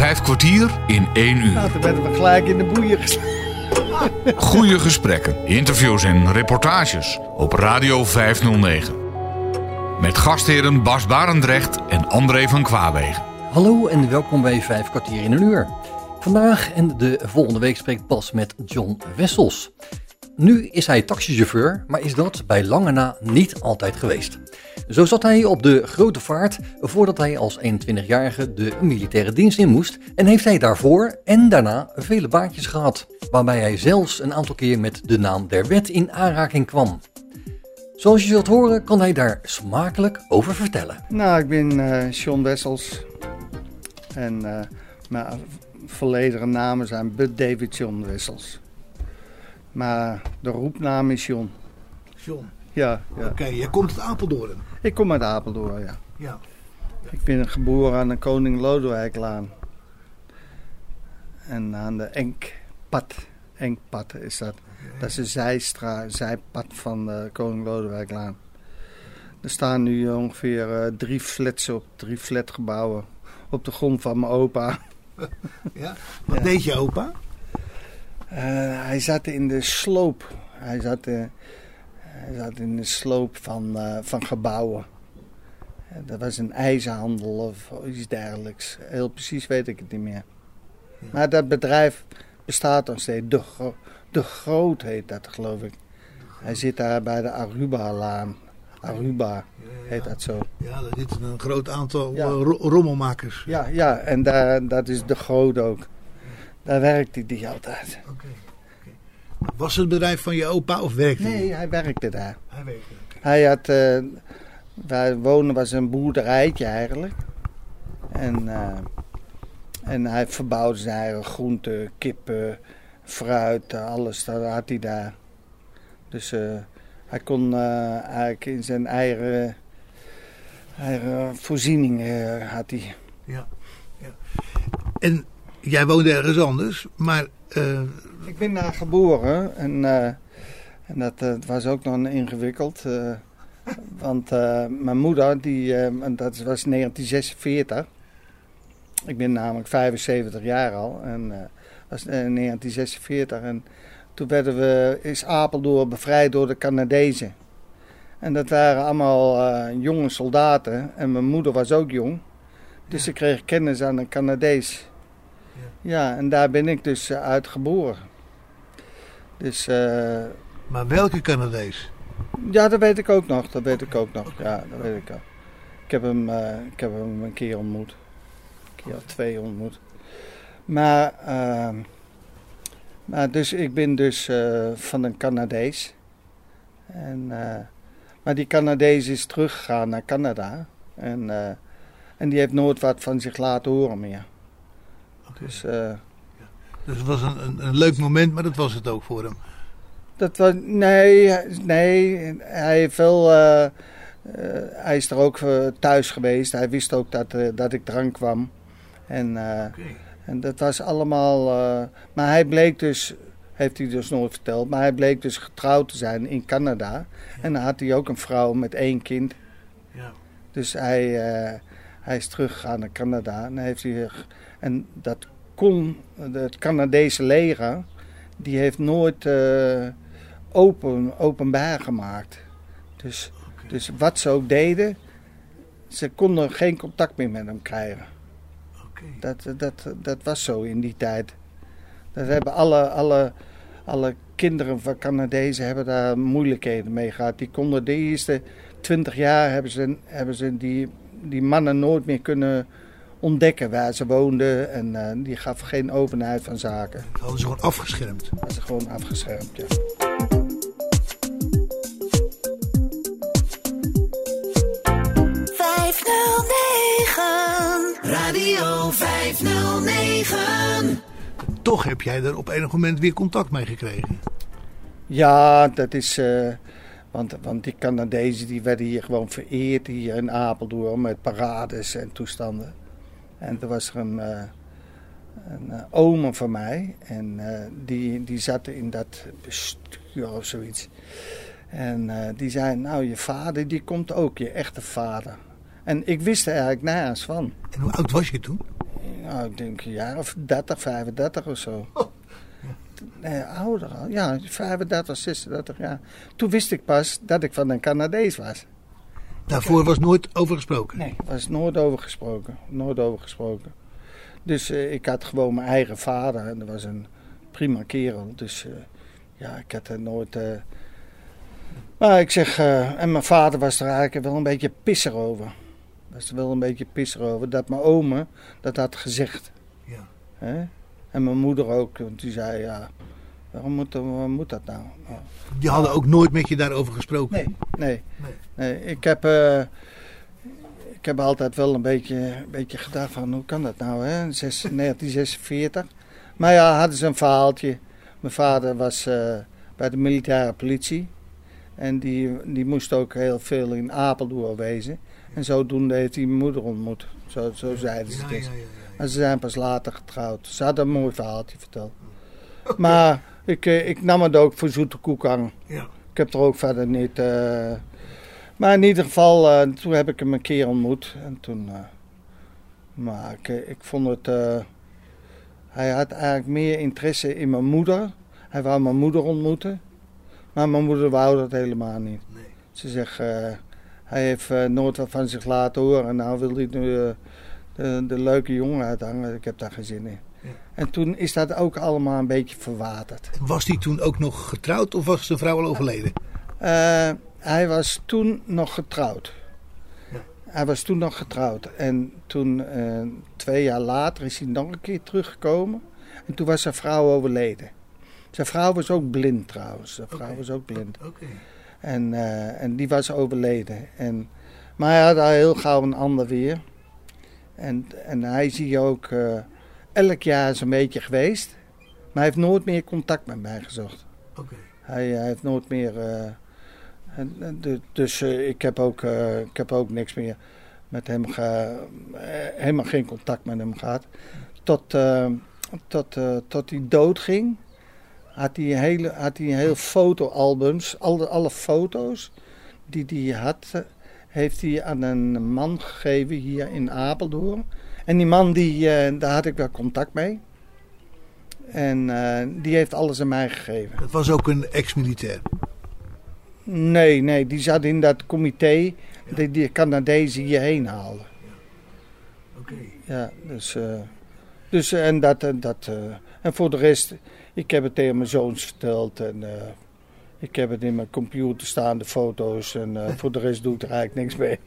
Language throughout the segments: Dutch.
Vijf kwartier in één uur. Nou, toen werden we gelijk in de boeien geslagen. Goede gesprekken, interviews en reportages op Radio 509. Met gastheren Bas Barendrecht en André van Kwaabegen. Hallo en welkom bij Vijf kwartier in een uur. Vandaag en de volgende week spreekt Bas met John Wessels. Nu is hij taxichauffeur, maar is dat bij lange na niet altijd geweest. Zo zat hij op de grote vaart voordat hij als 21-jarige de militaire dienst in moest en heeft hij daarvoor en daarna vele baantjes gehad, waarbij hij zelfs een aantal keer met de naam der wet in aanraking kwam. Zoals je zult horen kan hij daar smakelijk over vertellen. Nou, ik ben eh John Wessels. En eh, mijn volledige namen zijn Bud David John Wessels. Maar de roepnaam is John. John, Ja, ja. oké, jij komt uit Apeldoorn. Ik kom uit Apeldoorn, ja. Ja. Ik ben geboren aan de Koning Lodewijklaan. En aan de Enkpad. Enkpad is dat. Dat is een zijstra, zijpad van de Koning Lodewijklaan. Er staan nu ongeveer eh, drie flats op, drie flatgebouwen. Op de grond van mijn opa. ja. Wat Ja. deed je opa? Eh, hij zat in de sloop. Hij zat, eh, hij zat in de sloop van, eh, van gebouwen. Dat was een ijzerhandel of iets dergelijks. Heel precies weet ik het niet meer. Maar dat bedrijf bestaat nog steeds. De, Gro- de Groot heet dat, geloof ik. Hij zit daar bij de Aruba-laan. Aruba heet dat zo. Ja, er zitten een groot aantal Ja. rommelmakers. Ja, ja en daar, dat is de Groot ook. Daar werkte hij altijd. Oké. Was het bedrijf van je opa of werkte hij? Nee, hij werkte daar. Hij werkte. Hij had, eh, waar wonen was een boerderijtje eigenlijk. En, eh, en hij verbouwde zijn eigen groenten, kippen, fruit, alles, dat had hij daar. Dus eh, hij kon eigenlijk in zijn eigen, eigen voorzieningen eh, had hij. Ja. ja. En jij woonde ergens anders, maar eh, Ik ben daar geboren en, eh, en dat eh, was ook nog ingewikkeld. eh, want eh, mijn moeder, die, eh, en dat was 1946. Ik ben namelijk 75 jaar al. En eh, dat was eh, 1946. En toen werden we, is Apeldoorn bevrijd door de Canadezen. En dat waren allemaal jonge soldaten. En mijn moeder was ook jong. Dus ze kreeg kennis aan een Canadees. Ja, en daar ben ik dus eh, uit geboren. Dus eh, maar welke Canadees? ja, dat weet ik ook nog. Dat weet ik ook nog. Ja, dat weet ik ook. Ik heb hem, eh, ik heb hem een keer ontmoet. Een keer of twee ontmoet. Maar, ehm, maar dus ik ben dus van een Canadees. En, maar die Canadees is teruggegaan naar Canada. En, en die heeft nooit wat van zich laten horen meer. Dus... Dus het was een, een, een leuk moment, maar dat was het ook voor hem. Dat was, nee, nee, hij heeft wel, eh, eh, hij is er ook thuis geweest. Hij wist ook dat, dat ik drank kwam. En, en dat was allemaal, maar hij bleek dus, heeft hij dus nooit verteld, maar hij bleek dus getrouwd te zijn in Canada. En dan had hij ook een vrouw met één kind. Ja. Dus hij, hij is teruggegaan naar Canada. En, heeft hij, en dat kon, het Canadese leger, die heeft nooit eh, open, openbaar gemaakt. Dus, dus wat ze ook deden, ze konden geen contact meer met hem krijgen. Dat, dat, dat was zo in die tijd. Dat hebben alle, alle, alle kinderen van Canadezen hebben daar moeilijkheden mee gehad. Die konden de eerste twintig jaar hebben ze, hebben ze die, die mannen nooit meer kunnen ontdekken waar ze woonden. En eh, die gaf geen openheid van zaken. Dat hadden ze gewoon afgeschermd. Dat ze gewoon afgeschermd. Ja. Radio 509. Toch heb jij er op enig moment weer contact mee gekregen. Ja, dat is. eh, want, want die Canadezen die werden hier gewoon vereerd hier in Apeldoorn met parades en toestanden. En er was er een, eh een eh, oom van mij en eh, die, die zat in dat bestuur of zoiets. En die zei, nou je vader die komt ook, je echte vader. En ik wist er eigenlijk nergens van. En hoe oud was je toen? Nou, ik denk een jaar of 30, 35 of zo. Oh. Nee, ouder al. Ja, 35, 36 jaar. Toen wist ik pas dat ik van een Canadees was. Daarvoor was nooit over gesproken. Nee, er was nooit over gesproken. Nooit over gesproken. Dus eh, ik had gewoon mijn eigen vader. En dat was een prima kerel. Dus eh, ja, ik had er nooit... eh, Maar ik zeg... en mijn vader was er eigenlijk wel een beetje pisser over. Was er wel een beetje pisser over. Dat mijn oma dat had gezegd. Ja. Hè? En mijn moeder ook. Want die zei, ja... Waarom moet, waarom moet dat nou? Nou, Die hadden ook nooit met je daarover gesproken. Nee, nee. Nee. Nee ik, heb, eh, ik heb altijd wel een beetje, een beetje gedacht van hoe kan dat nou, hè? Zes- 1946. Maar ja, hadden ze een verhaaltje. Mijn vader was eh, bij de militaire politie. En die, die moest ook heel veel in Apeldoorn wezen. En zodoende heeft hij mijn moeder ontmoet. Zo, zo zeiden ze ja. En ze zijn pas later getrouwd. Ze hadden een mooi verhaaltje verteld. Maar ik, eh, ik nam het ook voor zoete koek aan. Ja. Ik heb er ook verder niet. Maar in ieder geval, eh, toen heb ik hem een keer ontmoet. En toen. eh, maar ik, eh, ik vond het. hij had eigenlijk meer interesse in mijn moeder. Hij wou mijn moeder ontmoeten. Maar mijn moeder wou dat helemaal niet. Nee. Ze zegt. hij heeft nooit wat van zich laten horen. En nou wil hij nu de, de leuke jongen uithangen. Ik heb daar geen zin in. Ja. En toen is dat ook allemaal een beetje verwaterd. Was die toen ook nog getrouwd of was zijn vrouw al overleden? Hij was toen nog getrouwd. Ja. Hij was toen nog getrouwd. En toen, eh, twee jaar later, is hij nog een keer teruggekomen. En toen was zijn vrouw overleden. Zijn vrouw was ook blind trouwens. Zijn vrouw was ook blind. Oké. En, eh, en die was overleden. En, maar hij had al heel gauw een ander weer. En, en hij is hier ook eh, elk jaar zo'n beetje geweest. Maar hij heeft nooit meer contact met mij gezocht. Oké. Hij, hij heeft nooit meer. En- dus eh, ik, heb ook, eh, ik heb ook niks meer met hem ge, eh, helemaal geen contact met hem gehad. Tot, tot, tot hij doodging, had hij, hele, had hij heel fotoalbums, alle, alle foto's die hij had, heeft hij aan een man gegeven hier in Apeldoorn. En die man, die, daar had ik wel contact mee. En die heeft alles aan mij gegeven. Dat was ook een ex-militair. Nee, nee, die zat in dat comité die die Canadezen hierheen haalde. Oké. Ja, dus, eh, dus en dat, en dat, eh, en voor de rest, ik heb het tegen mijn zoons verteld en eh, ik heb het in mijn computer staan, de foto's en voor de rest doe ik er eigenlijk niks mee.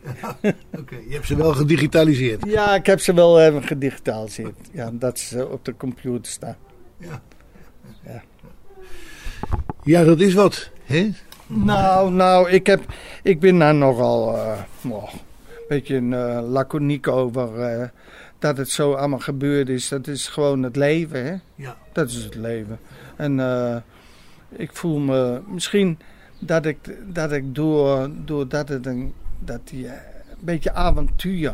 Oké, je hebt ze wel gedigitaliseerd. Ja, ik heb ze wel even gedigitaliseerd, ja, dat ze op de computer staan. Ja. Ja. Ja, dat is wat. Hè? Nou, nou, ik, heb, ik ben daar nogal eh, oh, een beetje uh, laconiek over. eh, dat het zo allemaal gebeurd is. Dat is gewoon het leven, hè? Ja. Dat is het leven. En ik voel me misschien dat ik, dat ik door, doordat het een, dat die, een beetje avontuur.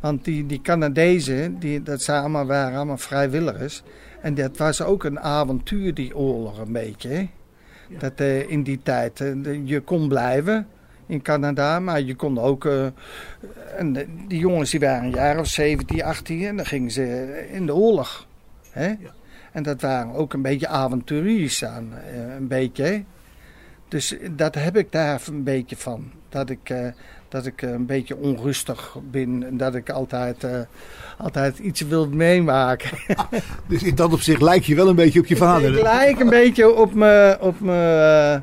Want die, die Canadezen, die, dat zijn allemaal, waren allemaal vrijwilligers. En dat was ook een avontuur, die oorlog, een beetje. Hè? Ja. Dat eh, in die tijd, eh, je kon blijven in Canada, maar je kon ook. eh, en die jongens die waren een jaar of 17, 18 en dan gingen ze in de oorlog. Hè? En dat waren ook een beetje avonturiers aan, een beetje. Dus dat heb ik daar een beetje van. Dat ik, dat ik eh, een beetje onrustig ben en dat ik altijd, eh, altijd iets wil meemaken. Dus in dat opzicht lijk je wel een beetje op je vader. Ik lijk een beetje op mijn, op mijn,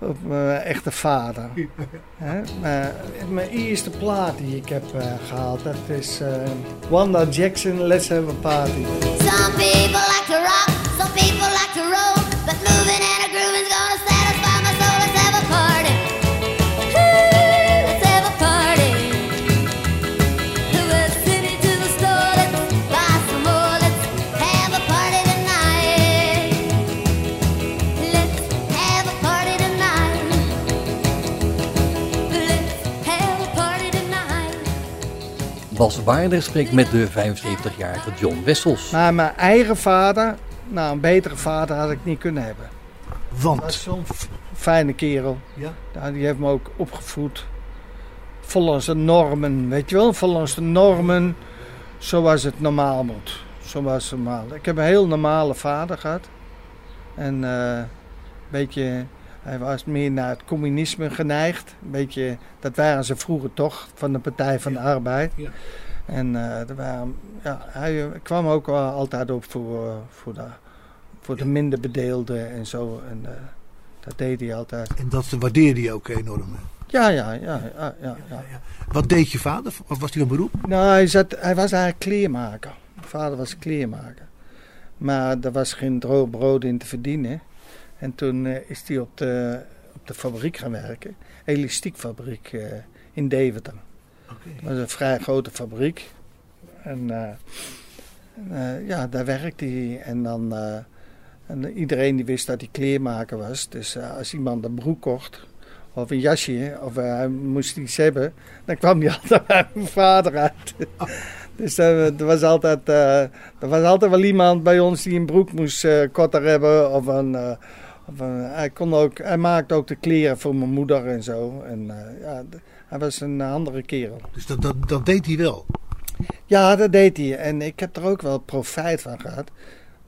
eh, op mijn echte vader. Hè? Maar mijn eerste plaat die ik heb eh, gehaald, dat is eh, Wanda Jackson, Let's Have a Party. Some people like to rock, some people like to roll, Bas Waarder spreekt met de 75-jarige John Wessels. Maar mijn eigen vader, nou een betere vader had ik niet kunnen hebben. Dat was Want. zo'n fijne kerel. Ja. Ja, die heeft me ook opgevoed volgens de normen, weet je wel? Volgens de normen zoals het normaal moet. Zoals het normaal. Ik heb een heel normale vader gehad. En eh, een beetje, hij was meer naar het communisme geneigd. Een beetje, dat waren ze vroeger toch, van de Partij van de Arbeid. Ja. En er waren, ja, hij eh, kwam ook wel altijd op voor, eh, voor, de, voor de minder bedeelden en zo. En dat deed hij altijd. En dat waardeerde je ook enorm. Ja, ja, ja, ja, ja, ja. Ja. Wat deed je vader? Wat was hij van beroep? Nou, hij, zat, hij was eigenlijk kleermaker. Mijn vader was kleermaker. Maar er was geen droog brood in te verdienen. En toen eh, is hij op de, op de fabriek gaan werken. Elastiekfabriek eh, in Deventer. Dat was een vrij grote fabriek. En, eh, ja, daar werkte hij. En dan... en iedereen die wist dat hij kleermaker was. Dus als iemand een broek kocht... Of een jasje, of hij moest iets hebben... Dan kwam hij altijd bij mijn vader uit. Dus er, was altijd, er was altijd wel iemand bij ons die een broek moest korter hebben. Of een, of een, hij, kon ook, hij maakte ook de kleren voor mijn moeder en zo. En, eh, ja, hij was een andere kerel. Dus dat, dat, dat deed hij wel. Ja, dat deed hij. En ik heb er ook wel profijt van gehad.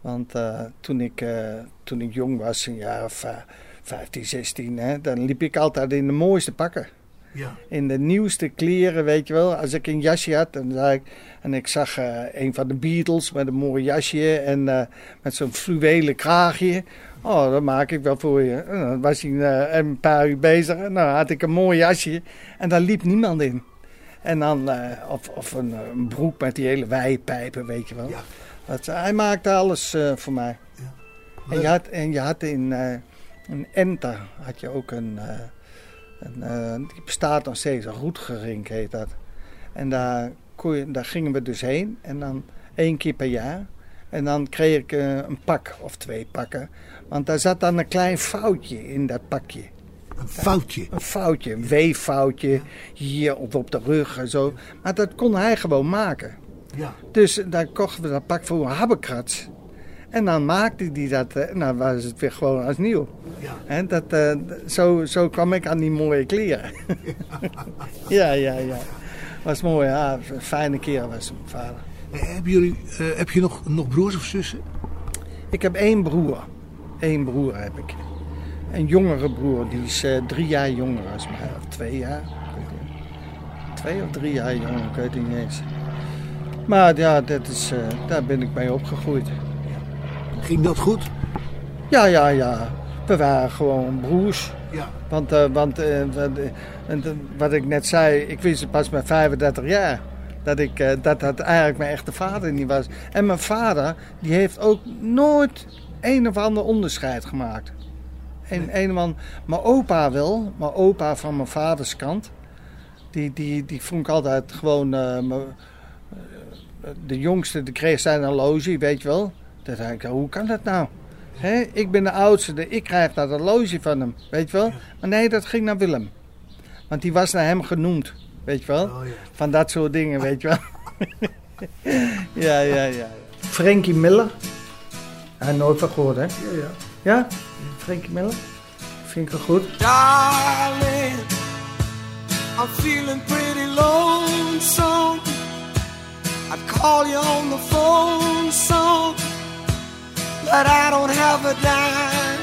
Want eh, toen, ik, eh, toen ik jong was, een jaar of eh, 15, 16, hè, dan liep ik altijd in de mooiste pakken. Ja. In de nieuwste kleren, weet je wel. Als ik een jasje had dan zei ik, en ik zag eh, een van de Beatles met een mooi jasje en eh, met zo'n fluwelen kraagje. Oh, dat maak ik wel voor je. En dan was hij eh, een paar uur bezig en dan had ik een mooi jasje en daar liep niemand in. En dan, eh, of, of een, eh, een broek met die hele wijpijpen, weet je wel. Ja. Dat, hij maakte alles eh, voor mij. En je had, en je had in, eh in Enter had je ook een, eh, een eh, die bestaat nog steeds, een roetgerink heet dat. En daar, kon je, daar gingen we dus heen en dan één keer per jaar. En dan kreeg ik eh, een pak of twee pakken. Want daar zat dan een klein foutje in dat pakje. Een foutje. Een foutje, een weeffoutje hier of op de rug en zo. Maar dat kon hij gewoon maken. Ja. Dus dan kochten we dat pak voor een habbekrats. En dan maakte hij dat eh, en dan was het weer gewoon als nieuw. Ja. Hè, dat, eh, zo, zo kwam ik aan die mooie kleren. ja, ja, ja. Was mooi, ja. Fijne kerel was mijn vader. Eh, Hebben jullie, eh, heb je nog, nog broers of zussen? Ik heb één broer. Eén broer heb ik. Een jongere broer, die is eh, drie jaar jonger als mij. Of twee jaar. Twee of drie jaar jonger, ik weet het niet eens. Maar ja, dat is, daar ben ik mee opgegroeid. Ging dat goed? Ja, ja, ja. We waren gewoon broers. Ja. Want, want wat, wat ik net zei, ik wist het pas met 35 jaar. Dat, ik, eh, dat dat eigenlijk mijn echte vader niet was. En mijn vader, die heeft ook nooit een of ander onderscheid gemaakt. Een, een man, mijn opa wel, mijn opa van mijn vaders kant. Die, die, die vond ik altijd gewoon... eh, me- eh, de jongste, die kreeg zijn horloge, weet je wel. Dat dacht ik, hoe kan dat nou? Hè, ik ben de oudste, de- ik krijg dat horloge van hem, weet je wel. Maar nee, dat ging naar Willem. Want die was naar hem genoemd, weet je wel. Oh, ja. Van dat soort dingen, weet je wel. ja, ja, ja. Frankie Miller. Hij nooit van gehoord, hè? Ja, ja. Ja? Frankie Miller? Vind ik wel goed. Darling, I'm feeling pretty lonesome. I'd call you on the phone some, but I don't have a dime.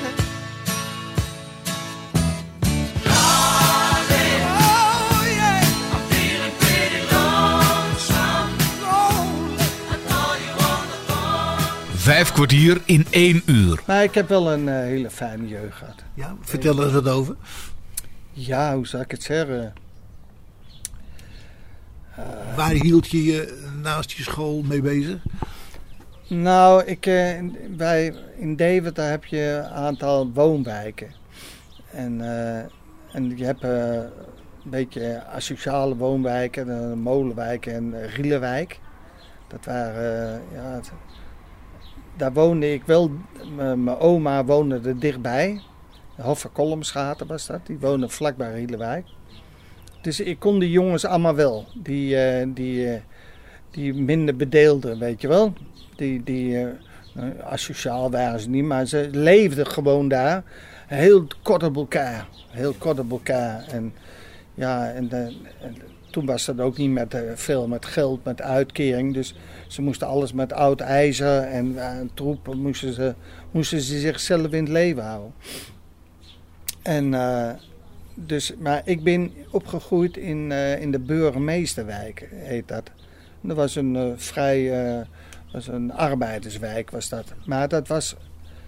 Vijf kwartier in één uur. Maar ik heb wel een eh, hele fijne jeugd gehad. ja. Vertel er eens wat over. Ja, hoe zou ik het zeggen? Waar hield je je naast je school mee bezig? Nou, ik, eh, bij, in Deventer heb je een aantal woonwijken. En, eh, en je hebt eh, een beetje asociale woonwijken, de Molenwijk en Rielenwijk. Dat waren, eh, ja, daar woonde ik wel, mijn oma woonde er dichtbij. Hoffer Kolmsgaten was dat, die woonde vlakbij Rielenwijk. Dus ik kon die jongens allemaal wel, die, eh, die, eh, die minder bedeelden, weet je wel. Die, die eh, asociaal waren ze niet, maar ze leefden gewoon daar. Heel kort op elkaar. Heel kort op elkaar. En ja, en, en toen was dat ook niet met, eh, veel met geld, met uitkering. Dus ze moesten alles met oud ijzer en eh, troep moesten ze, moesten ze zichzelf in het leven houden. En eh, dus, maar ik ben opgegroeid in, in de Burgemeesterwijk, heet dat. Dat was een vrij, was een arbeiderswijk was dat. Maar dat was,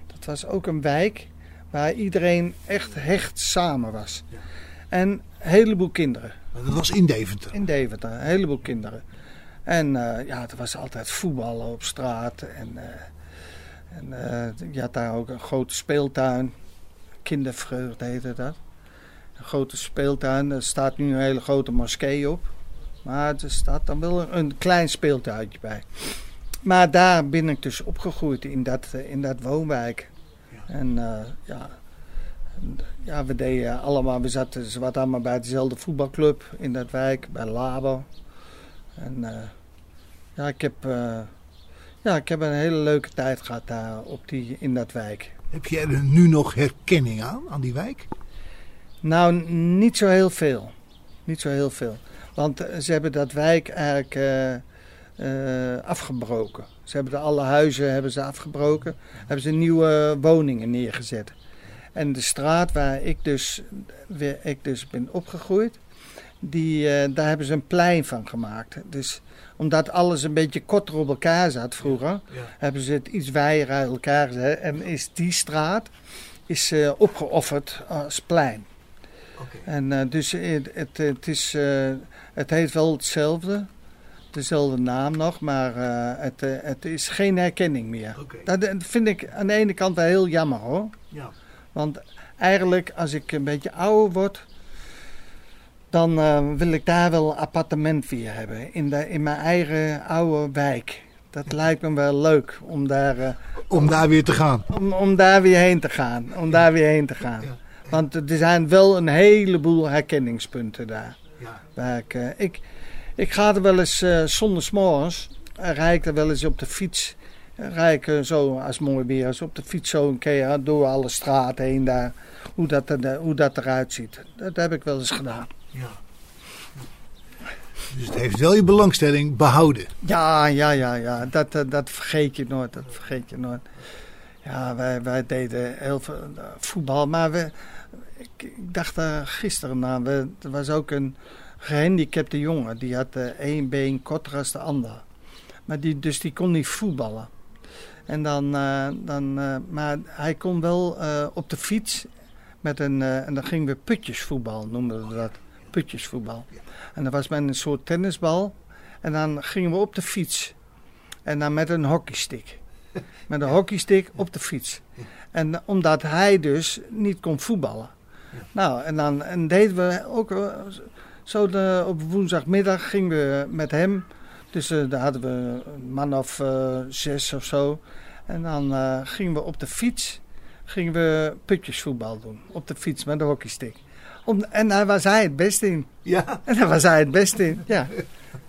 dat was ook een wijk waar iedereen echt hecht samen was. En een heleboel kinderen. Dat was in Deventer. In Deventer, een heleboel kinderen. En eh, ja, er was altijd voetballen op straat. En, eh, en eh, je had daar ook een grote speeltuin. Kindervreugde heette dat. Een grote speeltuin. Er staat nu een hele grote moskee op. Maar er staat dan wel een, klein speeltuintje bij. Maar daar ben ik dus opgegroeid in dat, in dat woonwijk. Ja, en, ja, we deden allemaal, we zaten ze wat allemaal bij dezelfde voetbalclub in dat wijk, bij Labo. En eh, ja, ik heb, eh, ja, ik heb een hele leuke tijd gehad daar op die, in dat wijk. Heb jij er nu nog herkenning aan, aan die wijk? Nou, niet zo heel veel. Niet zo heel veel. Want eh, ze hebben dat wijk eigenlijk afgebroken. Ze hebben de, alle huizen hebben ze afgebroken. Hebben ze nieuwe woningen neergezet. En de straat waar ik dus, ik dus ben opgegroeid, die, eh, daar hebben ze een plein van gemaakt. Dus omdat alles een beetje korter op elkaar zat vroeger, hebben ze het iets wijer uit elkaar gezet. En is die straat is, eh, opgeofferd als plein. En eh, dus het, het, het, is, het heet wel hetzelfde, dezelfde naam nog, maar het, het is geen herkenning meer. Dat vind ik aan de ene kant wel heel jammer hoor. Ja. Want eigenlijk als ik een beetje ouder word, dan eh, wil ik daar wel een appartement weer hebben. In, de, in mijn eigen oude wijk. Dat lijkt me wel leuk om daar, eh, Om daar weer te gaan. om, om daar weer heen te gaan. Om daar weer heen te gaan. Want er zijn wel een heleboel herkenningspunten daar. Ja. Waar ik, eh, ik, ik ga er wel eens zondagsmorgens, uh, rijd ik er wel eens op de fiets. Ik eh, zo, als mooi weer is, op de fiets zo een keer door alle straten heen daar. Hoe dat, er, hoe dat eruit ziet. Dat heb ik wel eens gedaan. Ja. Dus het heeft wel je belangstelling behouden. Ja, ja, ja, ja. Dat, eh, dat vergeet je nooit. Dat vergeet je nooit. Ja, wij, wij deden heel veel eh, voetbal. Maar we, ik, ik dacht daar gisteren aan. We, er was ook een gehandicapte jongen. Die had eh, één been korter als de ander. Maar die, dus die kon niet voetballen. En dan, eh, dan, eh, maar hij kon wel eh, op de fiets met een, en dan gingen we putjesvoetbal, noemden we dat. Putjesvoetbal. En dat was met een soort tennisbal. En dan gingen we op de fiets. En dan met een hockeystick. Met een hockeystick op de fiets. En omdat hij dus niet kon voetballen. Nou, en dan en deden we ook zo de, op woensdagmiddag gingen we met hem. Dus eh, daar hadden we een man of eh, zes of zo. En dan eh, gingen we op de fiets gingen we putjesvoetbal doen. Op de fiets met de hockeystick. Om, en daar was hij het beste in. Ja. En daar was hij het beste in, ja.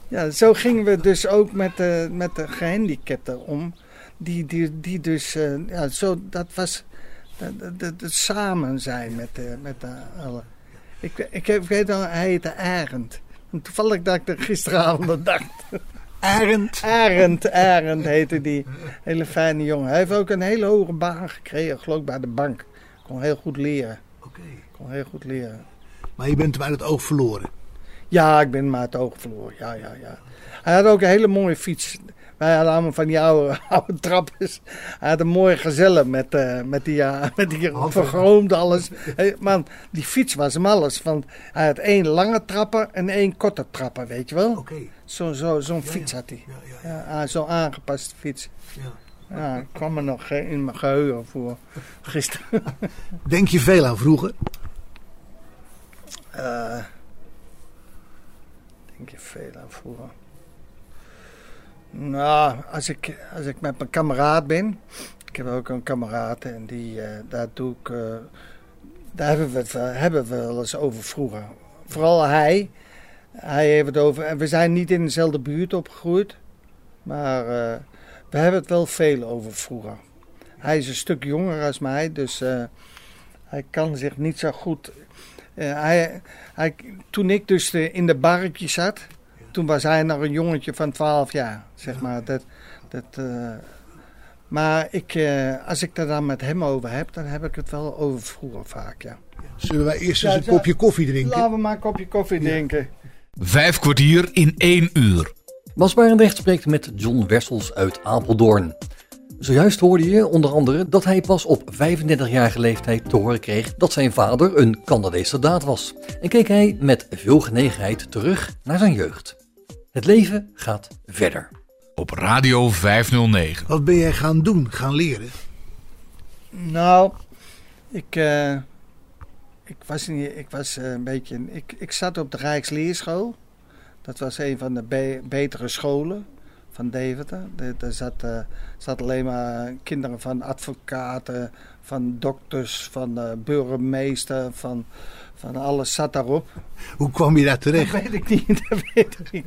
Ja, zo gingen we dus ook met de, met de gehandicapten om. Die, die, die dus, ja, zo, dat was het samen zijn met de, met de alle. Ik, ik weet al, hij heette Arend. En toevallig dat ik er gisteravond aan dacht. Arend. Arend, Arend heette die. Hele fijne jongen. Hij heeft ook een hele hoge baan gekregen, geloof ik, bij de bank. Kon heel goed leren. Oké. Kon heel goed leren. Maar je bent hem uit het oog verloren. Ja, ik ben maar het oog verloren. Ja, ja, ja. Hij had ook een hele mooie fiets. Wij hadden allemaal van die oude, oude trappers. Hij had een mooie gezellen met, eh, met die, uh, met die vergroomd alles. Hey, man, die fiets was hem alles. Want hij had één lange trapper en één korte trapper, weet je wel. Oké. Zo, zo, Zo'n Ja, fiets ja. had hij. Ja, ja, ja. Ja, ah, zo'n aangepaste fiets. ja. Ja, ik kwam er nog in mijn geheugen voor gisteren. Denk je veel aan vroeger? Eh, denk je veel aan vroeger? Nou, als ik, als ik met mijn kameraad ben. Ik heb ook een kameraad en die, eh, daar doe ik. eh, daar hebben we, het, hebben we wel eens over vroeger. Vooral hij. Hij heeft het over. En we zijn niet in dezelfde buurt opgegroeid. Maar eh, we hebben het wel veel over vroeger. Hij is een stuk jonger als mij, dus hij kan zich niet zo goed hij, hij, toen ik dus in de barretje zat, toen was hij nog een jongetje van 12 jaar, zeg maar. Dat, dat, eh, maar ik, eh, als ik het dan met hem over heb, dan heb ik het wel over vroeger vaak, ja. Zullen wij eerst Ja, eens een kopje koffie drinken? Laten we maar een kopje koffie drinken. Vijf kwartier in één uur. Bas Barendrecht spreekt met John Wessels uit Apeldoorn. Zojuist hoorde je onder andere dat hij pas op 35-jarige leeftijd te horen kreeg dat zijn vader een Canadees soldaat was. En keek hij met veel genegenheid terug naar zijn jeugd. Het leven gaat verder. Op Radio 509. Wat ben jij gaan doen, gaan leren? Nou, ik, eh, ik was, niet, ik was eh, een beetje. Ik, ik zat op de Rijksleerschool. Dat was een van de be- betere scholen van Deventer. De- Daar zat, eh, zat alleen maar kinderen van advocaten, van dokters, van eh, burgemeester, van, van alles zat daarop. Hoe kwam je daar Dat terecht? weet ik niet, dat weet ik niet.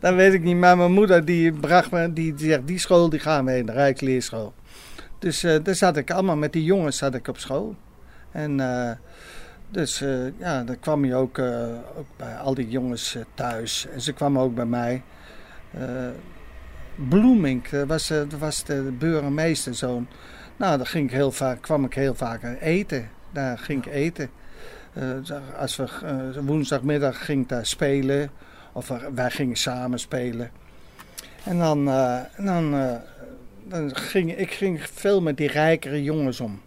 Dat weet ik niet. Maar mijn moeder die bracht me, die, die zegt, die school die gaan we in, de Rijksleerschool. Dus eh, daar zat ik allemaal met die jongens zat ik op school. En eh, dus eh, ja, dan kwam je ook, ook bij al die jongens thuis. En ze kwamen ook bij mij. Bloemink, dat was, dat was de burgemeesterzoon. Nou, daar ging ik heel vaak, kwam ik heel vaak aan eten. Daar ging ik eten. Eh, als we eh, woensdagmiddag ging ik daar spelen. Of we- wij gingen samen spelen. En dan, eh, dan, dan ging ik ging veel met die rijkere jongens om.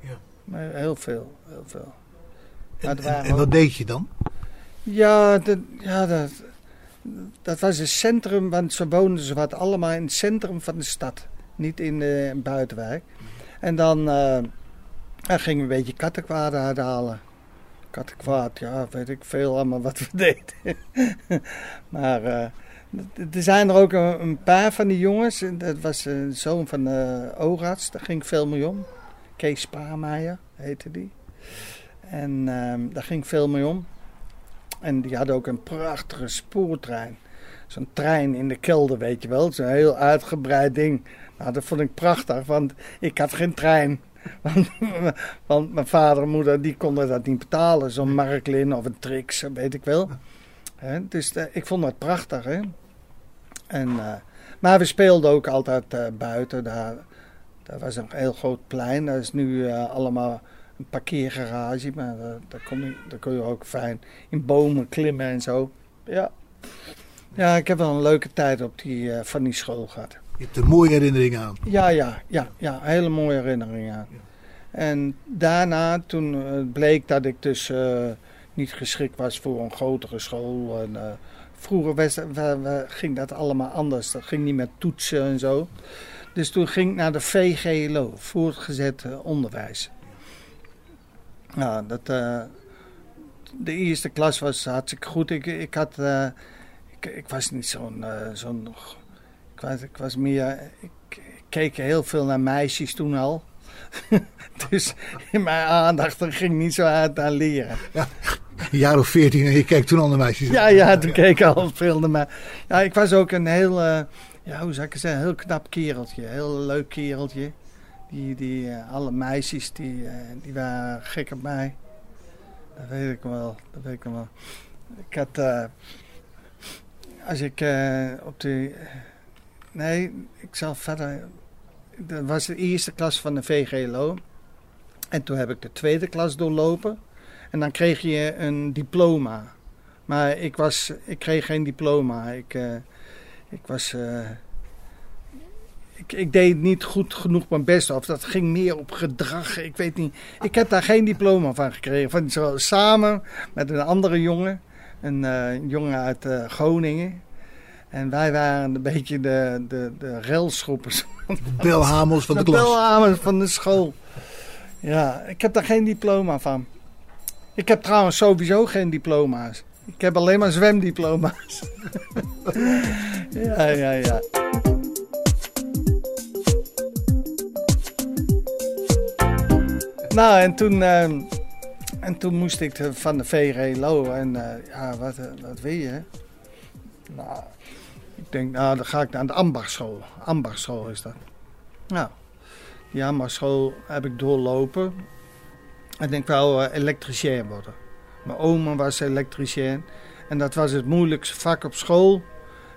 Ja. Maar heel veel, heel veel. En, het en- waren en ook- wat deed je dan? ja, dat, ja dat, dat was het centrum, want ze woonden ze wat allemaal in het centrum van de stad. Niet in de buitenwijk. En dan, eh, dan gingen we een beetje kattenkwaad uithalen. Kattenkwaad, ja, weet ik veel allemaal wat we deden. maar eh, er zijn er ook een, paar van die jongens. En Dat was een zoon van de oogarts, daar ging veel mee om. Kees Spaarmeijer heette die. En ehm, daar ging veel mee om. En die hadden ook een prachtige spoortrein. Zo'n trein in de kelder, weet je wel. Zo'n heel uitgebreid ding. Nou, dat vond ik prachtig, want ik had geen trein. Want, mijn vader en moeder die konden dat niet betalen. Zo'n Marklin of een Trix, weet ik wel. Dus eh, ik vond dat prachtig. En, eh, maar we speelden ook altijd eh, buiten. Daar, daar was een heel groot plein. Dat is nu allemaal een parkeergarage. Maar daar, kon je, daar kon je ook fijn in bomen klimmen en zo. Ja, ja ik heb wel een leuke tijd op die, van die school gehad. Je hebt er mooie herinneringen aan. Ja, ja, ja, ja, hele mooie herinneringen aan. En daarna, toen eh, bleek dat ik dus eh, niet geschikt was voor een grotere school. En, eh, vroeger was, we- we- ging dat allemaal anders. Dat ging niet met toetsen en zo. Dus toen ging ik naar de VGLO, voortgezet onderwijs. Ja, dat, de eerste klas was hartstikke goed. Ik, ik, had, ik, ik was niet zo'n... zo'n was, ik was meer... Ik, keek heel veel naar meisjes toen al. dus in mijn aandacht ging niet zo hard aan leren. Een jaar of veertien en je kijkt toen al naar meisjes. Ja, ja, toen keek ik al veel naar mij. Ja, ik was ook een heel, eh, ja, hoe zou ik het zeggen, heel knap kereltje. Heel leuk kereltje. Die, die, eh, alle meisjes, die, eh, die waren gek op mij. Dat weet ik wel, dat weet ik wel. Ik had, als ik op de, nee, ik zal verder, dat was de eerste klas van de VGLO. En toen heb ik de tweede klas doorlopen. En dan kreeg je een diploma. Maar ik, was, ik kreeg geen diploma. Ik, eh, ik was. eh, ik, ik deed niet goed genoeg mijn best. Of dat ging meer op gedrag. Ik weet niet. Ik heb daar geen diploma van gekregen. Van, samen met een andere jongen. Een eh, jongen uit Groningen. En wij waren een beetje de, de, de relschoppers. Belhamels van de, de klas. belhamers van de school. Ja, ik heb daar geen diploma van. Ik heb trouwens sowieso geen diploma's. Ik heb alleen maar zwemdiploma's. ja, ja, ja. Nou, en toen, ehm, en toen moest ik de- van de VGLO. En eh, ja, wat, eh, wat wil je? Nou, ik denk, nou, dan ga ik naar de ambachtschool. Ambachtschool is dat. Nou, die ambachtschool heb ik doorlopen. En ik wou eh, elektricien worden. Mijn oma was elektricien. En dat was het moeilijkste vak op school.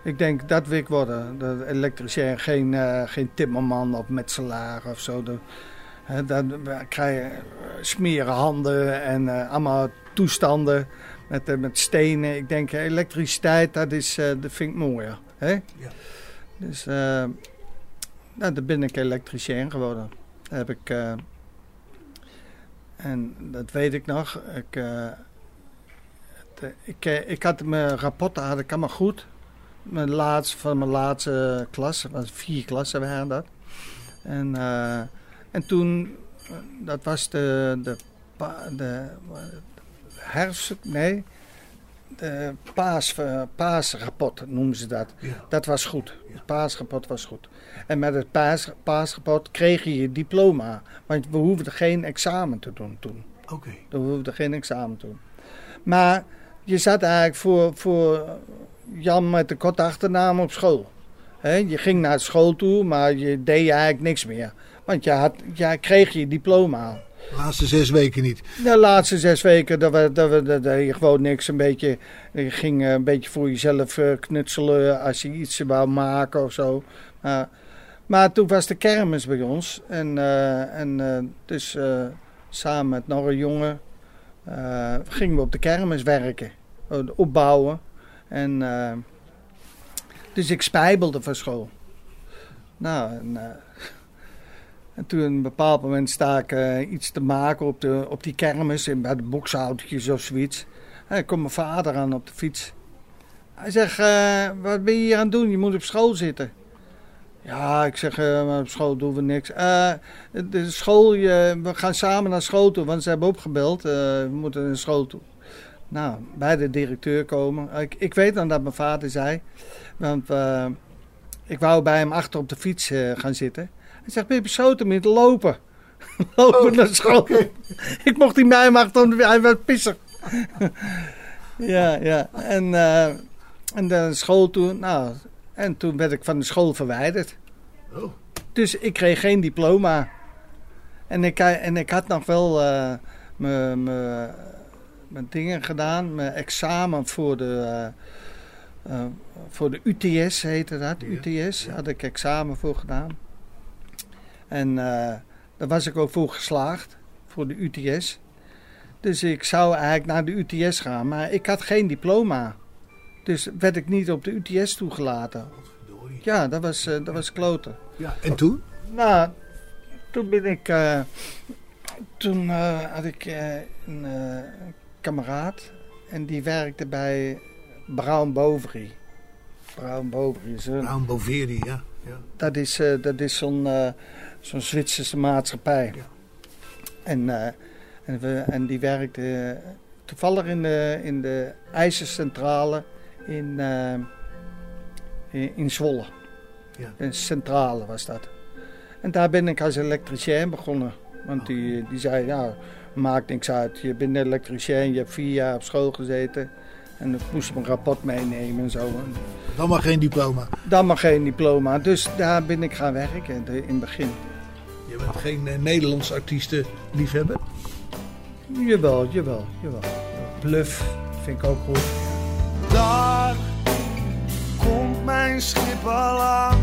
Ik denk, dat wil ik worden. De elektricien, geen, eh, geen timmerman of metselaar of zo. De, dan krijg je eh, smeren handen en allemaal toestanden met, met stenen. Ik denk, elektriciteit, dat, is, dat vind ik mooier. Hè? Ja. Dus eh, nou, dan ben ik elektricien geworden. Dat heb ik... eh, en dat weet ik nog. Ik, eh, het, ik, ik had mijn rapporten had ik allemaal goed. Mijn laatste, van mijn laatste klas. Was vier klassen waren dat. En, en toen, dat was de, de, pa- de, herfst, nee, de paas, paasrapport noemen ze dat. Ja. Dat was goed. Het paasrapport was goed. En met het paas, paasrapport kreeg je je diploma. Want we hoefden geen examen te doen toen. Oké. We hoefden geen examen te doen. Maar je zat eigenlijk voor, voor Jan met de korte achternaam op school. Je ging naar school toe, maar je deed eigenlijk niks meer. Want je, had, je kreeg je diploma. Laatste zes weken niet. De laatste zes weken, dat, we, dat, we, je gewoon niks. Een beetje, je ging eh, een beetje voor jezelf eh, knutselen als je iets wou maken of zo. Maar- toen was de kermis bij ons. En, eh, en dus samen met nog een jongen gingen we op de kermis werken. opbouwen. En, dus ik spijbelde van school. Nou, en, en toen op een bepaald moment sta ik eh, iets te maken op, de, op die kermis, in, bij de bokshoutjes of zoiets. En komt mijn vader aan op de fiets. Hij zegt, eh, wat ben je hier aan het doen? Je moet op school zitten. Ja, ik zeg, eh, op school doen we niks. De school, we gaan samen naar school toe, want ze hebben opgebeld. we moeten naar school toe. Nou, bij de directeur komen. Ik, ik weet dan dat mijn vader zei, want ik wou bij hem achter op de fiets gaan zitten. Hij zegt, ben je besloten met lopen? lopen naar school. ik mocht achter, om de- hij was pissig. ja, ja. En, eh, en dan school toe. Nou, en toen werd ik van de school verwijderd. Oh. Dus ik kreeg geen diploma. En ik, en ik had nog wel eh, mijn dingen gedaan. Mijn examen voor de, eh, eh, voor de UTS heette dat. Ja, UTS ja. had ik examen voor gedaan. En eh, daar was ik ook voor geslaagd. Voor de UTS. Dus ik zou eigenlijk naar de UTS gaan. Maar ik had geen diploma. Dus werd ik niet op de UTS toegelaten. Ja, dat was, eh, dat was kloten. Ja, en toen? Nou, toen ben ik. eh, toen had ik een kameraad. En die werkte bij Brown Boveri. Brown Boveri is een, Brown Boveri, ja. ja. dat is, dat is zo'n zo'n Zwitserse maatschappij. Ja. En, eh, en, we, en die werkte toevallig in de, in de ijzercentrale in, eh, in, in Zwolle. Ja. Een centrale was dat. En daar ben ik als elektricien begonnen. Want Oh. die, die zei, ja, maakt niks uit. Je bent elektricien, je hebt vier jaar op school gezeten. En ik moest mijn rapport meenemen en zo. En Dan maar geen diploma. dan mag geen diploma. Dus daar ben ik gaan werken in het begin. Je bent geen eh, Nederlands artiesten liefhebber? Jawel, jawel, jawel. Bluff vind ik ook goed. Daar komt mijn schip al aan.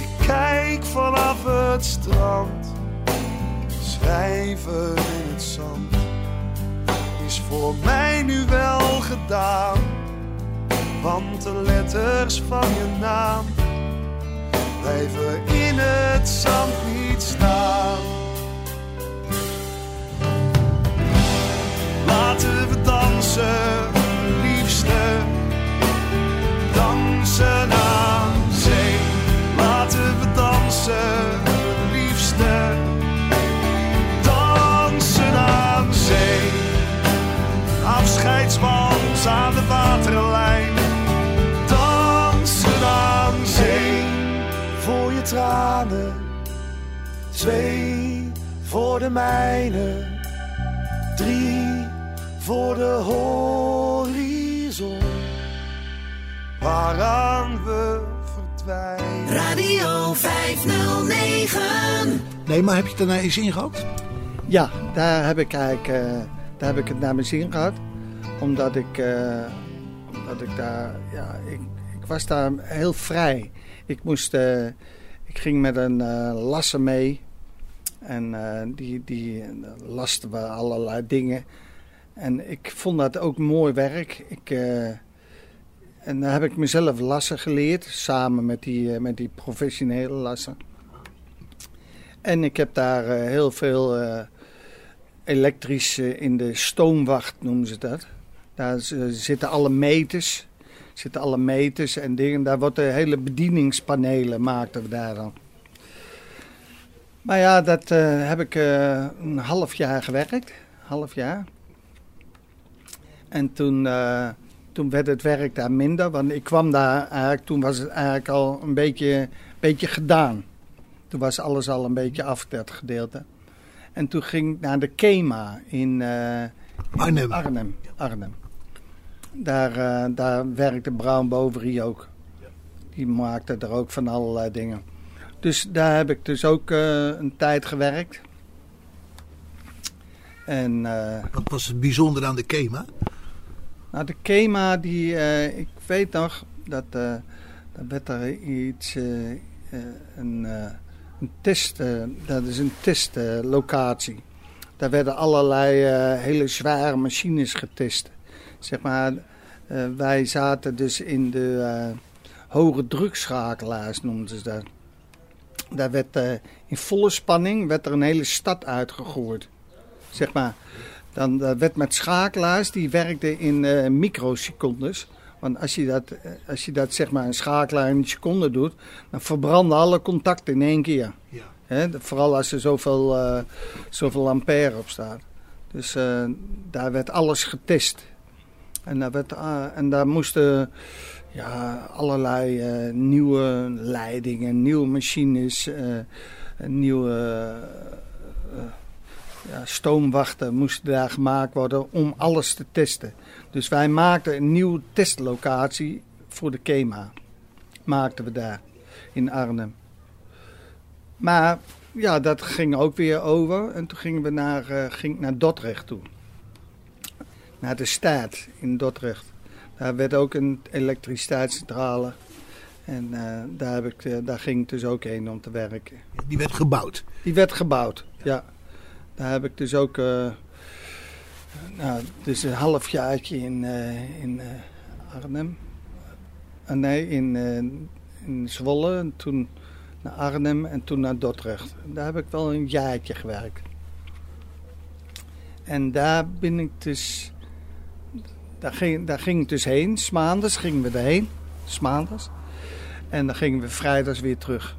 Ik kijk vanaf het strand. Schrijven in het zand is voor mij nu wel gedaan. Want de letters van je naam blijven in het zand niet staan. Laten we dansen, liefste. Dansen aan zee. Laten we dansen, liefste. Afscheidswals aan de waterlijn. Dansen aan zee. Voor je tranen. Twee voor de mijne. Drie voor de horizon, waaraan we verdwijnen. Radio 509. Nee, maar heb je het daarna eens ingehad? Ja, daar heb ik eigenlijk eh, daar heb ik het naar mijn zin gehad. Omdat ik, eh, omdat ik daar, ja, ik, ik was daar heel vrij. Ik moest, eh, ik ging met een eh lasser mee. En die, die lasten we allerlei dingen. En ik vond dat ook mooi werk. Ik, en daar heb ik mezelf lassen geleerd, samen met die, met die professionele lassen. En ik heb daar heel veel elektrisch in de stoomwacht, noemen ze dat. Daar zitten alle meters, zitten alle meters en dingen. Daar worden hele bedieningspanelen maakten we daar dan. Maar ja, dat eh, heb ik eh, een half jaar gewerkt. Half jaar. En toen, eh, toen werd het werk daar minder. Want ik kwam daar eigenlijk, toen was het eigenlijk al een beetje, beetje gedaan. Toen was alles al een beetje af, dat gedeelte. En toen ging ik naar de KEMA in Arnhem. Arnhem. Arnhem. Daar, eh, daar werkte Brown Boveri ook. Die maakte er ook van allerlei dingen. Dus daar heb ik dus ook eh, een tijd gewerkt. En eh, Wat was het bijzonder aan de KEMA? nou, de KEMA, die, ik weet nog dat daar werd er iets, een, een test, dat is een testlocatie. daar werden allerlei hele zware machines getest. Zeg maar, eh, wij zaten dus in de eh, hoge drukschakelaars, noemden ze dat. Daar werd eh, in volle spanning werd er een hele stad uitgegooid. Zeg maar. Dan werd met schakelaars, die werkten in microsecondes. Want als je dat, als je dat zeg maar een schakelaar in een seconde doet, dan verbranden alle contacten in één keer. Ja. Hè, de- vooral als er zoveel, zoveel ampère op staat. Dus daar werd alles getest. En daar, werd, ah, en daar moesten ja, allerlei eh, nieuwe leidingen, nieuwe machines, eh, nieuwe eh, ja, stoomwachten moesten daar gemaakt worden om alles te testen. Dus wij maakten een nieuwe testlocatie voor de KEMA. Maakten we daar in Arnhem. Maar ja, dat ging ook weer over. En toen gingen we naar, eh, ging naar Dordrecht toe. Naar de staat in Dordrecht. Daar werd ook een elektriciteitscentrale. En eh, daar, heb ik, eh, daar ging ik dus ook heen om te werken. Die werd gebouwd. Die werd gebouwd, ja. Daar heb ik dus ook... eh nou, dus een halfjaartje in, in Arnhem. Ah, nee, in, in Zwolle. En toen naar Arnhem en toen naar Dordrecht. Daar heb ik wel een jaartje gewerkt. En daar ben ik dus... Daar ging, daar ging ik dus heen. Smaanders gingen we erheen. Smaanders. En dan gingen we vrijdags weer terug.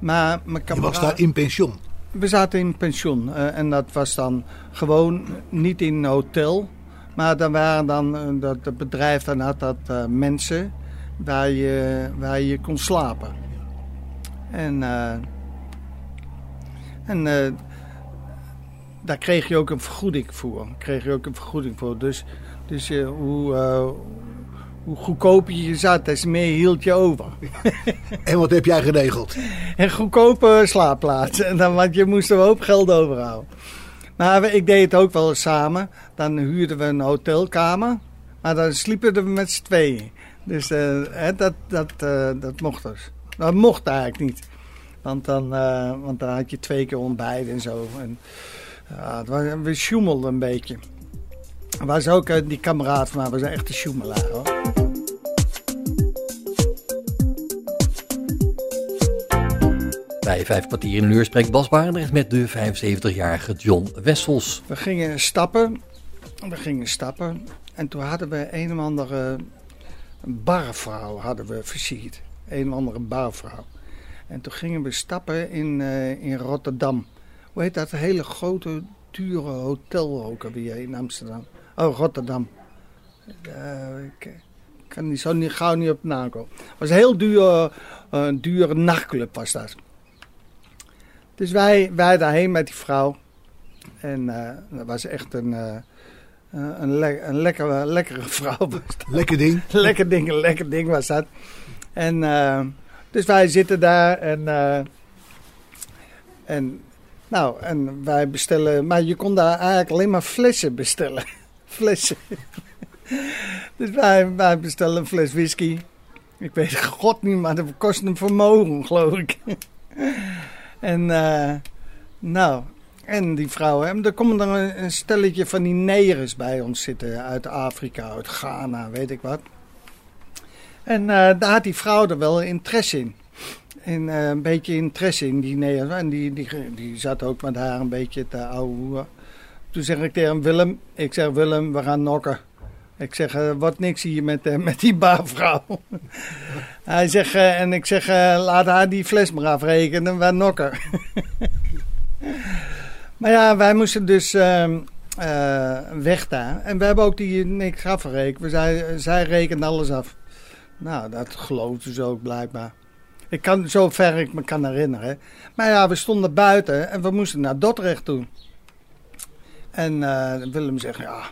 Maar mijn Je was daar in pensioen. We zaten in pensioen eh, en dat was dan gewoon niet in een hotel. Maar dan waren dan, eh, dat het bedrijf dan had dat eh, mensen waar je, waar je kon slapen. En, en daar kreeg je ook een vergoeding voor. Kreeg je ook een vergoeding voor. Dus, dus eh, hoe, eh, hoe goedkoper je zat, des meer hield je over. En wat heb jij geregeld? En goedkope dan, want je moest er een hoop geld overhouden. Maar ik deed het ook wel eens samen. Dan huurden we een hotelkamer. Maar dan sliepen we met z'n tweeën. Dus eh, dat, dat, dat mocht dus. Dat mocht eigenlijk niet. Want dan, want dan had je twee keer ontbijt en zo. En, het was, we sjoemelden een beetje. Was ook eh, die kameraad van mij, was een echte sjoemelaar hoor. Bij vijf kwartier in een uur spreekt Bas Barendrecht met de 75-jarige John Wessels. We gingen stappen. We gingen stappen. En toen hadden we een of andere barvrouw hadden we versierd. Een of andere barvrouw. En toen gingen we stappen in, eh, in Rotterdam. Hoe heet dat hele grote, dure hotel ook alweer in Amsterdam? Oh, Rotterdam. Eh, ik kan niet, zo niet, gauw niet op de naam komen. Het was een heel duur, eh, dure nachtclub was dat. Dus wij, wij daarheen met die vrouw. En eh, dat was echt een, een, le- een lekkere, lekkere vrouw. Lekker ding. lekker ding, een lekker ding was dat. En dus wij zitten daar en, en Nou, en wij bestellen, maar je kon daar eigenlijk alleen maar flessen bestellen. Flessen. dus wij, wij bestellen een fles whisky. Ik weet god niet, maar dat kost een vermogen, geloof ik. en, eh, nou, en die vrouwen. En er komen dan een, een stelletje van die negers bij ons zitten. Uit Afrika, uit Ghana, weet ik wat. En eh, daar had die vrouw er wel interesse in. En, eh, een beetje interesse in die negers. En die, die, die zat ook met haar een beetje te ouwe. Toen zeg ik tegen Willem. Ik zeg Willem, we gaan nokken. Ik zeg, eh, wat niks hier met, eh, met die baarvrouw. Hij zegt, eh, en ik zeg, laat haar die fles maar afrekenen, wij nokken. maar ja, wij moesten dus ehm, eh, weg daar. En we hebben ook die niks afgerekend. We zij, zij rekent alles af. Nou, dat geloofden ze ook blijkbaar. Ik kan zo ver ik me kan herinneren. Maar ja, we stonden buiten en we moesten naar Dordrecht toe. En eh, Willem zegt, ja,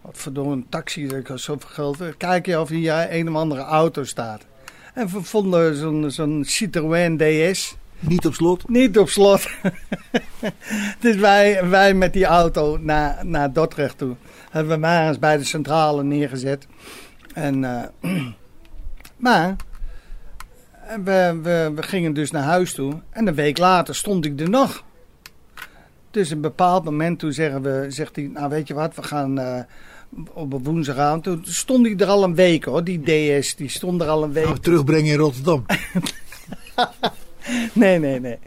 wat verdomme een taxi, ik had zoveel geld. Kijk je of hier een of andere auto staat. En we vonden zo'n zo'n Citroën DS. Niet op slot. Niet op slot. dus wij, wij met die auto naar, naar Dordrecht toe. Hebben we maar eens bij de centrale neergezet. En, eh, maar we, we, we gingen dus naar huis toe. En een week later stond ik er nog. Dus een bepaald moment toen zeggen we, zegt hij, nou weet je wat, we gaan eh, op een woensdagavond. Toen stond hij er al een week hoor, die DS, die stond er al een week. Terugbrengen in Rotterdam. Nee, nee, nee.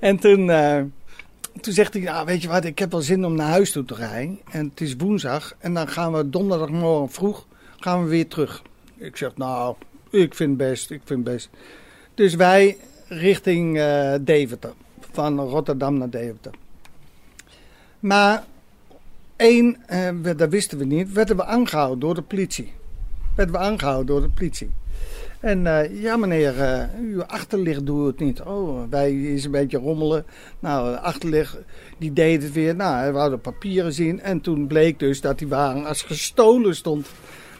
En toen, eh, toen zegt hij, nou, weet je wat, ik heb wel zin om naar huis toe te rijden. En het is woensdag. En dan gaan we donderdagmorgen vroeg gaan we weer terug. Ik zeg, nou, ik vind het best, ik vind het best. Dus wij richting eh, Deventer. Van Rotterdam naar Deventer. Maar één, eh, dat wisten we niet, werden we aangehouden door de politie. Werden we aangehouden door de politie. En eh, ja meneer, eh, uw achterlicht doet het niet. Oh, wij is een beetje rommelen. Nou, achterlicht, die deed het weer. Nou, we hadden papieren zien. En toen bleek dus dat die wagen als gestolen stond.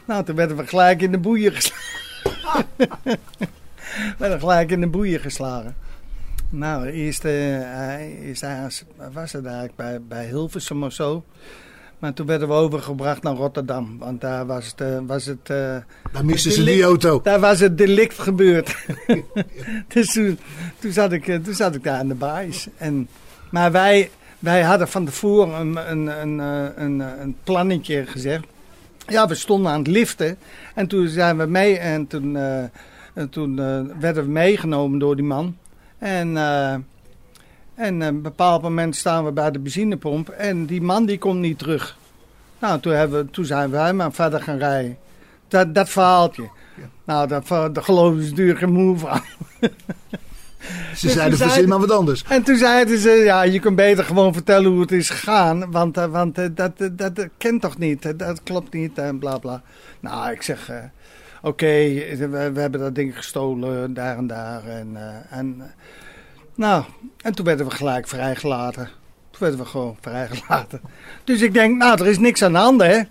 Nou, toen werden we gelijk in de boeien geslagen. we werden gelijk in de boeien geslagen. Nou, eerst, eh, hij is daar, was het eigenlijk bij, bij Hilversum of zo. Maar toen werden we overgebracht naar Rotterdam. Want daar was het... eh, was het eh, Dan misten ze die auto. Daar was het delict gebeurd. dus toen, toen, zat ik, eh, toen zat ik daar aan de baais. En, maar wij, wij hadden van tevoren een, een, een, eh, een, eh, een plannetje gezegd. Ja, we stonden aan het liften. En toen zijn we mee. En toen, eh, en toen eh, werden we meegenomen door die man. En, eh, en op een bepaald moment staan we bij de benzinepomp. En die man die komt niet terug. Nou, toen, hebben we, toen zijn wij maar verder gaan rijden. Dat, dat verhaaltje. Nou, dat, dat geloven ze natuurlijk geen moe van. Ze Dus zeiden verzin maar wat anders. En toen zeiden ze, ja, je kunt beter gewoon vertellen hoe het is gegaan. Want, eh, want eh, dat, dat, dat, dat kent toch niet, eh, dat klopt niet en bla bla. Nou, ik zeg, eh, oké, we, hebben dat ding gestolen daar en daar. En, eh, en, eh, nou, en toen werden we gelijk vrijgelaten. Toen werden we gewoon vrijgelaten. Dus ik denk, nou, er is niks aan de hand, hè.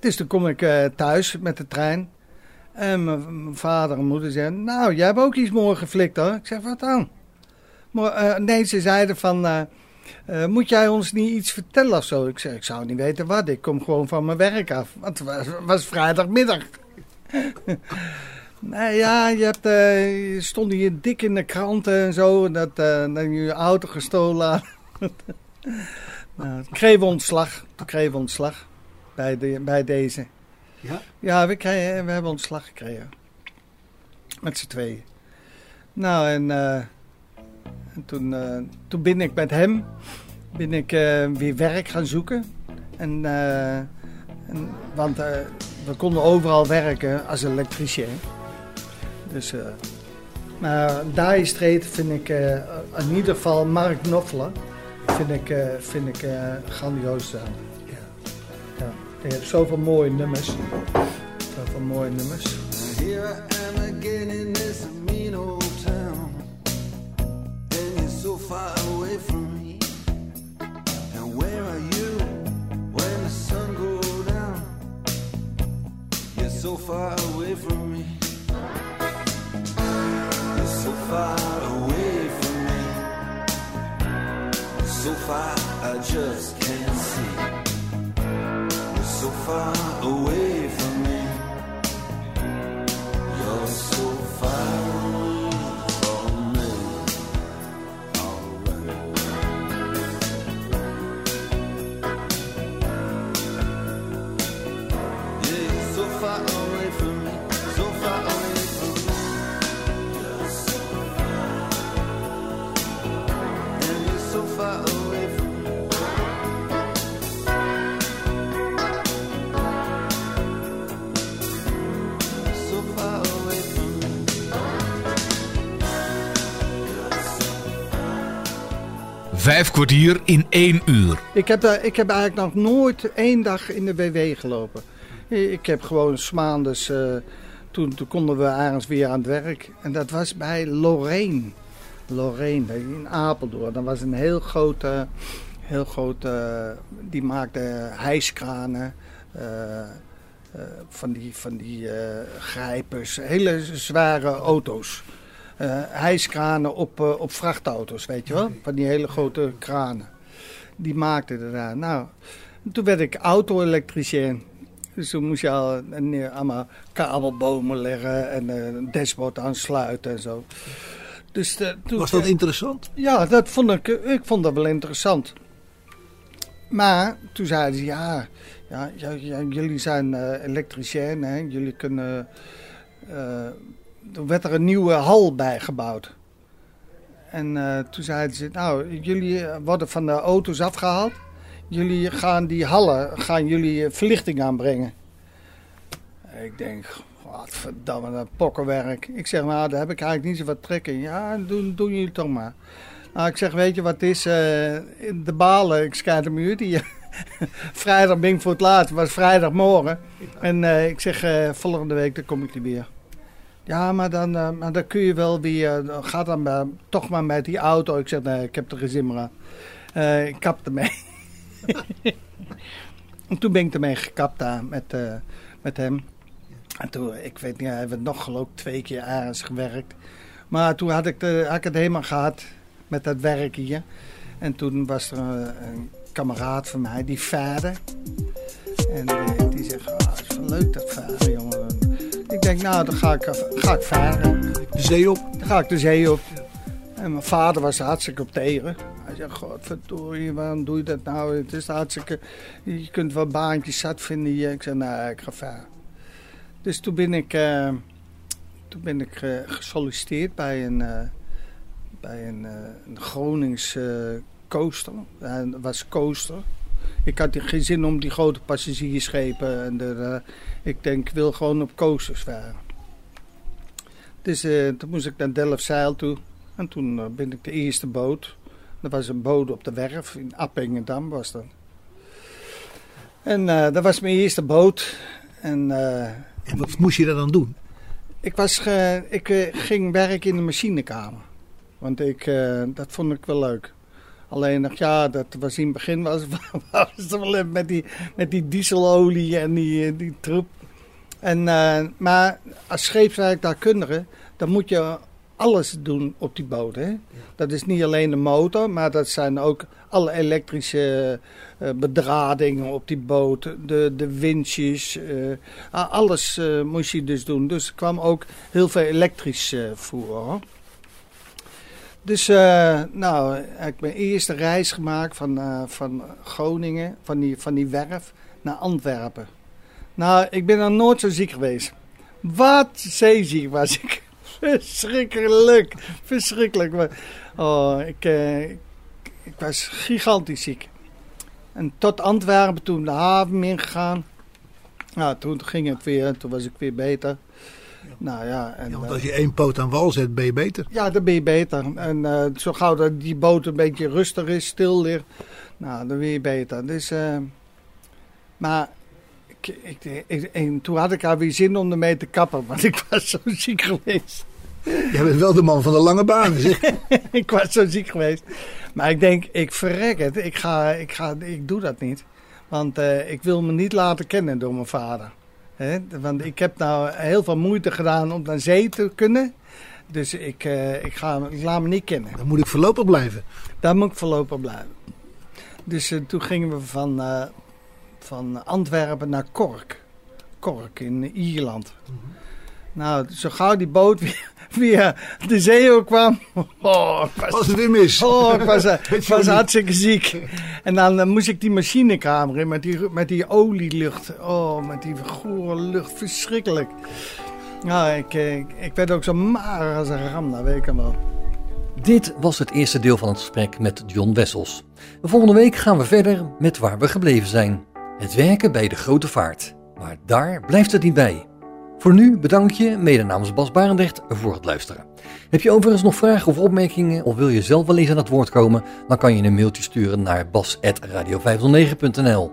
Dus toen kom ik eh, thuis met de trein. En mijn vader en moeder zeiden, nou, jij hebt ook iets mooi geflikt hoor. Ik zeg, wat dan? Maar, nee, ze zeiden van, eh, moet jij ons niet iets vertellen of zo? Ik zeg, ik zou niet weten wat, ik kom gewoon van mijn werk af. Want het was, was vrijdagmiddag. nou ja, je, hebt, eh, je stond hier dik in de kranten en zo, dat, eh, dat je je auto gestolen had. nou, kregen we ontslag, toen kregen we ontslag bij, de, bij deze. Ja? Ja, we, kregen, we hebben ontslag gekregen. Met z'n tweeën. Nou, en, en toen, eh, toen ben ik met hem ben ik, eh, weer werk gaan zoeken. En, eh, en, want we konden overal werken als elektricien. Dus, maar Dire Straits vind ik in ieder geval Mark Knopfler vind ik, vind ik grandioos staan. Ja. Hij heeft zoveel mooie nummers. Zoveel mooie nummers. Here again in this far away from me. And where are you when the sun goes down? You're so far away from me. You're so far away from me. so far I just can't see. You're so far away from me. You're so far Vijf kwartier in één uur. Ik heb, daar, ik heb eigenlijk nog nooit één dag in de WW gelopen. Ik heb gewoon 's maandags, eh, toen, toen konden we ergens weer aan het werk. En dat was bij Lorraine. Lorraine in Apeldoorn. Dat was een heel grote, heel grote die maakte hijskranen. eh, eh, van die, van die eh, grijpers, hele zware auto's. Eh hijskranen op, eh, op vrachtauto's, weet je wel? Van die hele grote kranen. Die maakte er daar. Nou, toen werd ik auto-elektricien. Dus toen moest je al eh, allemaal kabelbomen leggen en een dashboard aansluiten en zo. Dus toen, Was dat interessant? ja, dat vond ik, ik vond dat wel interessant. Maar toen zeiden ze, ja, ja, ja, ja, jullie zijn eh elektricien, hè? jullie kunnen... er werd er een nieuwe hal bijgebouwd. En eh, toen zeiden ze, nou, jullie eh, worden van de auto's afgehaald. Jullie gaan die hallen, gaan jullie eh, verlichting aanbrengen. Ik denk, wat verdamme, dat pokkenwerk. Ik zeg, nou, daar heb ik eigenlijk niet zo wat trek in. Ja, doen, doen jullie toch maar. Nou, ik zeg, weet je wat is? De balen, ik schijt hem uit hier. vrijdag ben voor het laatst, was vrijdagmorgen. En ik zeg, volgende week dan kom ik er weer. Ja, maar dan, eh, maar dan kun je wel weer, uh, ga dan toch maar met die auto. Ik zeg, nee, ik heb er geen zin aan. Eh, ik kap ermee. en toen ben ik ermee gekapt daar met, eh, met hem. En toen, ik weet niet, hij heeft nog geloof twee keer ergens gewerkt. Maar toen had ik, de, had helemaal gehad met dat werk hier. En toen was er een, kameraad van mij, die vader. En die zegt, ah, het is wel leuk dat varen, jongen. Ik denk, nou, dan ga ik, ga ik varen. De zee op. Dan ga ik de zee op. En mijn vader was er hartstikke op tegen. Hij zei, godverdorie, waarom doe je dat nou? Het is hartstikke... Je kunt wel baantjes zat vinden hier. Ik zei, nou, ik ga varen. Dus toen ben ik, eh, toen ben ik eh, gesolliciteerd bij een, eh, bij een, eh, een Gronings eh, coaster. Hij was coaster. Ik had geen zin om die grote passagiersschepen. En de, eh, ik denk, ik wil gewoon op coasters varen. Dus eh, toen moest ik naar Delfzijl toe. En toen eh, ben ik de eerste boot. Er was een boot op de werf in Appingedam was dat. En eh, dat was mijn eerste boot. En En wat moest je daar dan doen? ik, was ik ging werken in de machinekamer. Want ik, dat vond ik wel leuk. Alleen nog, ja, dat was in het begin was, was het wel met die, met die dieselolie en die, die troep. En, eh, maar als scheepswerktuigkundige, dan moet je alles doen op die boot. Hè? Dat is niet alleen de motor, maar dat zijn ook alle elektrische eh, bedradingen op die boot. De, de eh, alles moest je dus doen. Dus er kwam ook heel veel elektrisch voor. Dus nou, heb ik mijn eerste reis gemaakt van, van Groningen, van die, van die werf, naar Antwerpen. Nou, ik ben dan nooit zo ziek geweest. Wat zeeziek was ik. Verschrikkelijk. Verschrikkelijk. Oh, ik, eh, ik, ik was gigantisch ziek. En tot Antwerpen, toen de haven ingegaan. Nou, toen ging het weer, toen was ik weer beter. Nou ja, en, Ja, want eh, als je één poot aan wal zet, ben je beter. ja, dan ben je beter. En eh, zo gauw dat die boot een beetje rustig is, stil ligt, nou, dan ben je beter. Dus, eh, maar ik, ik, en toen had ik haar weer zin om ermee te kappen, want ik was zo ziek geweest. Jij bent wel de man van de lange banen, zeg. ik was zo ziek geweest. Maar ik denk, ik verrek het. Ik, ga, ik, ga, ik doe dat niet. Want eh, ik wil me niet laten kennen door mijn vader. Want ik heb nou heel veel moeite gedaan om naar zee te kunnen. Dus ik, eh, ik, ga, ik laat me niet kennen. Dan moet ik voorlopig blijven. Daar moet ik voorlopig blijven. Dus eh, toen gingen we van, van Antwerpen naar Cork. Cork in Ierland. Nou, zo gauw die boot weer, weer de zee kwam. Oh, ik was, Was het weer mis? oh, ik was, ik hartstikke ziek. En dan eh, moest ik die machinekamer in met die, met die olielucht. Oh, met die gore lucht. Verschrikkelijk. Nou, ik, eh, ik, ik werd ook zo mager als een ram, dat weet ik wel. Dit was het eerste deel van het gesprek met John Wessels. Volgende week gaan we verder met waar we gebleven zijn. Het werken bij de grote vaart. Maar daar blijft het niet bij. Voor nu bedank je, mede namens Bas Barendrecht, voor het luisteren. Heb je overigens nog vragen of opmerkingen of wil je zelf wel eens aan het woord komen? Dan kan je een mailtje sturen naar bas.radio509.nl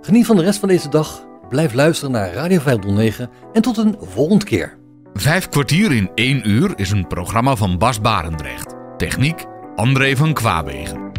Geniet van de rest van deze dag, blijf luisteren naar Radio 509 en tot een volgende keer. Vijf kwartier in één uur is een programma van Bas Barendrecht. Techniek André van Kwaabegen.